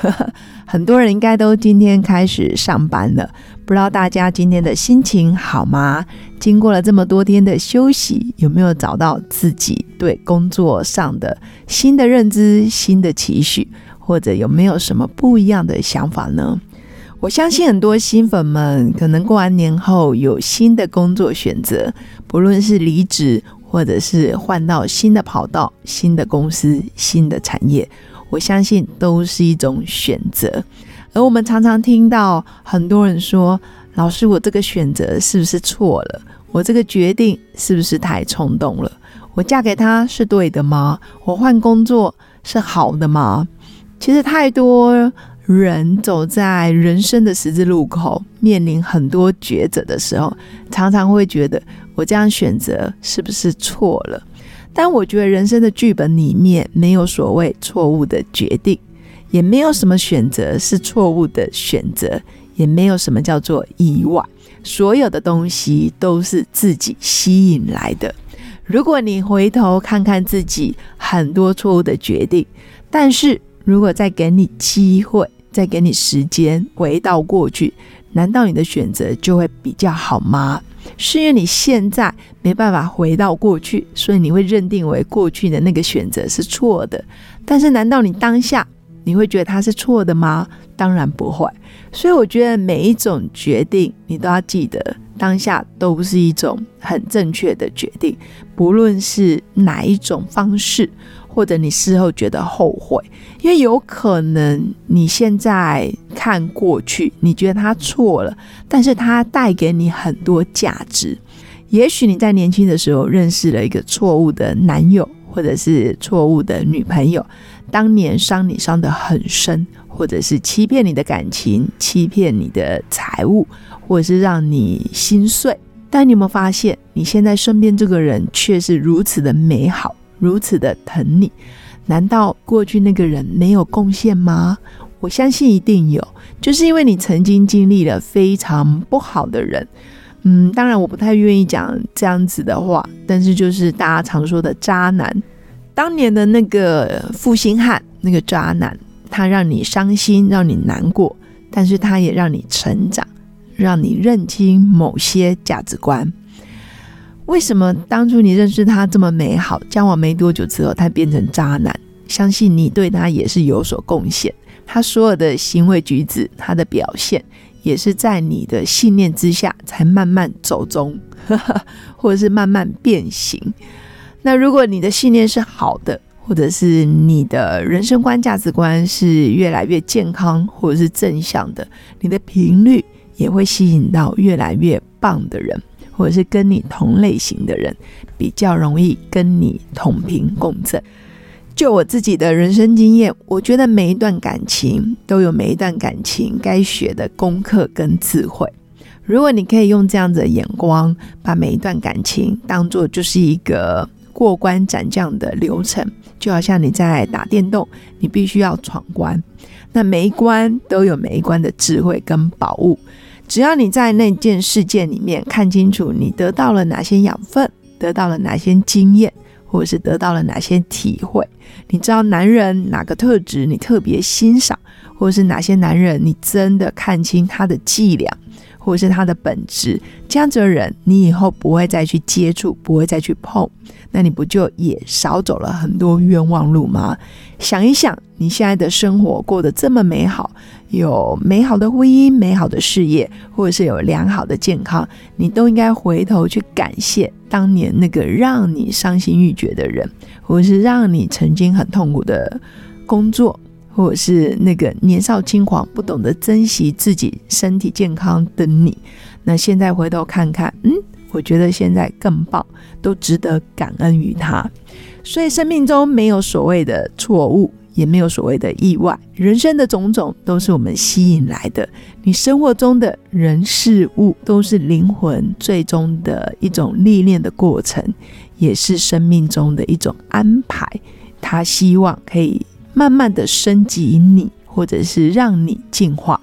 很多人应该都今天开始上班了。不知道大家今天的心情好吗？经过了这么多天的休息，有没有找到自己对工作上的新的认知、新的期许，或者有没有什么不一样的想法呢？我相信很多新粉们可能过完年后有新的工作选择，不论是离职。或者是换到新的跑道、新的公司、新的产业，我相信都是一种选择。而我们常常听到很多人说：“老师，我这个选择是不是错了？我这个决定是不是太冲动了？我嫁给他是对的吗？我换工作是好的吗？”其实太多。人走在人生的十字路口，面临很多抉择的时候，常常会觉得我这样选择是不是错了？但我觉得人生的剧本里面没有所谓错误的决定，也没有什么选择是错误的选择，也没有什么叫做意外。所有的东西都是自己吸引来的。如果你回头看看自己很多错误的决定，但是如果再给你机会。再给你时间回到过去，难道你的选择就会比较好吗？是因为你现在没办法回到过去，所以你会认定为过去的那个选择是错的。但是，难道你当下你会觉得它是错的吗？当然不会。所以，我觉得每一种决定，你都要记得当下都不是一种很正确的决定，不论是哪一种方式。或者你事后觉得后悔，因为有可能你现在看过去，你觉得他错了，但是他带给你很多价值。也许你在年轻的时候认识了一个错误的男友，或者是错误的女朋友，当年伤你伤得很深，或者是欺骗你的感情、欺骗你的财物，或者是让你心碎。但你有没有发现，你现在身边这个人却是如此的美好？如此的疼你，难道过去那个人没有贡献吗？我相信一定有，就是因为你曾经经历了非常不好的人。嗯，当然我不太愿意讲这样子的话，但是就是大家常说的渣男，当年的那个负心汉，那个渣男，他让你伤心，让你难过，但是他也让你成长，让你认清某些价值观。为什么当初你认识他这么美好，交往没多久之后他变成渣男？相信你对他也是有所贡献。他所有的行为举止，他的表现，也是在你的信念之下才慢慢走中，或者是慢慢变形。那如果你的信念是好的，或者是你的人生观、价值观是越来越健康，或者是正向的，你的频率也会吸引到越来越棒的人。或者是跟你同类型的人，比较容易跟你同频共振。就我自己的人生经验，我觉得每一段感情都有每一段感情该学的功课跟智慧。如果你可以用这样子的眼光，把每一段感情当做就是一个过关斩将的流程，就好像你在打电动，你必须要闯关，那每一关都有每一关的智慧跟宝物。只要你在那件事件里面看清楚，你得到了哪些养分，得到了哪些经验，或者是得到了哪些体会，你知道男人哪个特质你特别欣赏，或者是哪些男人你真的看清他的伎俩。或是他的本质，这样子的人，你以后不会再去接触，不会再去碰，那你不就也少走了很多冤枉路吗？想一想，你现在的生活过得这么美好，有美好的婚姻、美好的事业，或者是有良好的健康，你都应该回头去感谢当年那个让你伤心欲绝的人，或者是让你曾经很痛苦的工作。或者是那个年少轻狂、不懂得珍惜自己身体健康的你，那现在回头看看，嗯，我觉得现在更棒，都值得感恩于他。所以生命中没有所谓的错误，也没有所谓的意外。人生的种种都是我们吸引来的，你生活中的人事物都是灵魂最终的一种历练的过程，也是生命中的一种安排。他希望可以慢慢的升级你，或者是让你进化。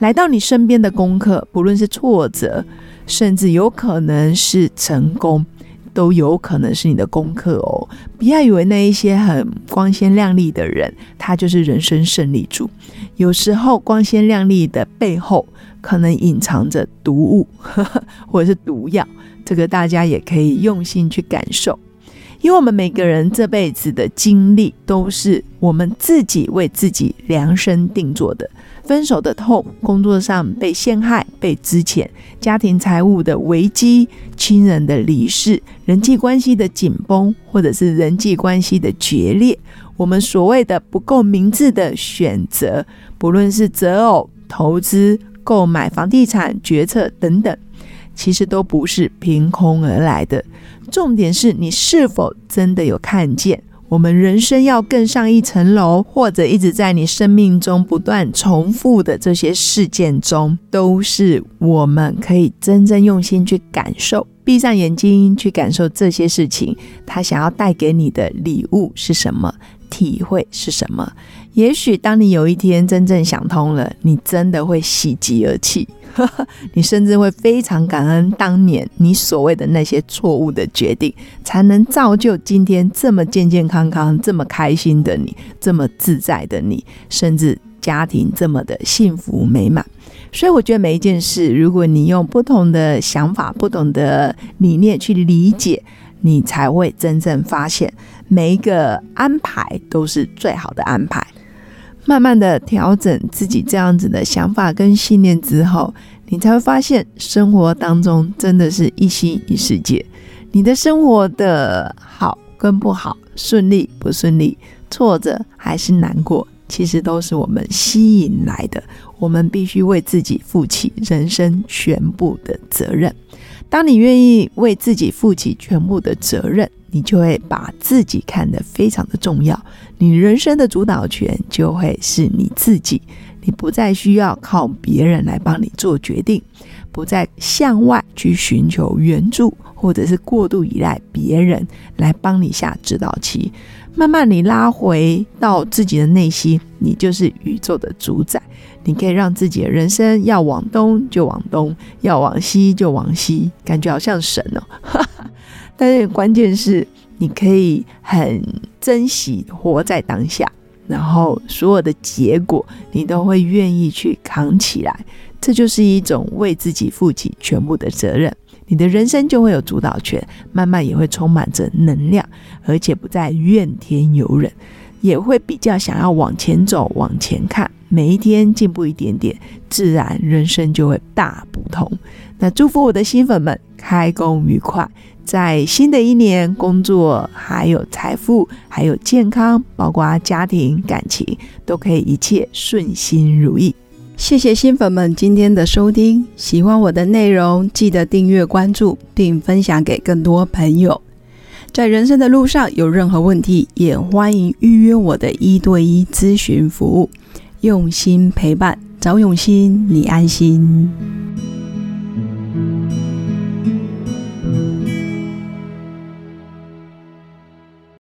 来到你身边的功课，不论是挫折，甚至有可能是成功。都有可能是你的功课哦！不要以为那一些很光鲜亮丽的人，他就是人生胜利主。有时候光鲜亮丽的背后，可能隐藏着毒物 或者是毒药。这个大家也可以用心去感受，因为我们每个人这辈子的经历，都是我们自己为自己量身定做的。分手的痛，工作上被陷害、被支遣，家庭财务的危机，亲人的离世，人际关系的紧绷，或者是人际关系的决裂，我们所谓的不够明智的选择，不论是择偶、投资、购买房地产决策等等，其实都不是凭空而来的。重点是你是否真的有看见。我们人生要更上一层楼，或者一直在你生命中不断重复的这些事件中，都是我们可以真正用心去感受，闭上眼睛去感受这些事情，他想要带给你的礼物是什么，体会是什么。也许当你有一天真正想通了，你真的会喜极而泣。你甚至会非常感恩当年你所谓的那些错误的决定，才能造就今天这么健健康康、这么开心的你，这么自在的你，甚至家庭这么的幸福美满。所以，我觉得每一件事，如果你用不同的想法、不同的理念去理解，你才会真正发现每一个安排都是最好的安排。慢慢的调整自己这样子的想法跟信念之后，你才会发现生活当中真的是一心一世界。你的生活的好跟不好，顺利不顺利，挫折还是难过，其实都是我们吸引来的。我们必须为自己负起人生全部的责任。当你愿意为自己负起全部的责任。你就会把自己看得非常的重要，你人生的主导权就会是你自己，你不再需要靠别人来帮你做决定，不再向外去寻求援助，或者是过度依赖别人来帮你下指导棋。慢慢你拉回到自己的内心，你就是宇宙的主宰，你可以让自己的人生要往东就往东，要往西就往西，感觉好像神哦。但是关键是，你可以很珍惜活在当下，然后所有的结果你都会愿意去扛起来，这就是一种为自己负起全部的责任。你的人生就会有主导权，慢慢也会充满着能量，而且不再怨天尤人，也会比较想要往前走、往前看，每一天进步一点点，自然人生就会大不同。那祝福我的新粉们开工愉快。在新的一年，工作还有财富，还有健康，包括家庭感情，都可以一切顺心如意。谢谢新粉们今天的收听，喜欢我的内容，记得订阅关注，并分享给更多朋友。在人生的路上有任何问题，也欢迎预约我的一对一咨询服务，用心陪伴，找用心，你安心。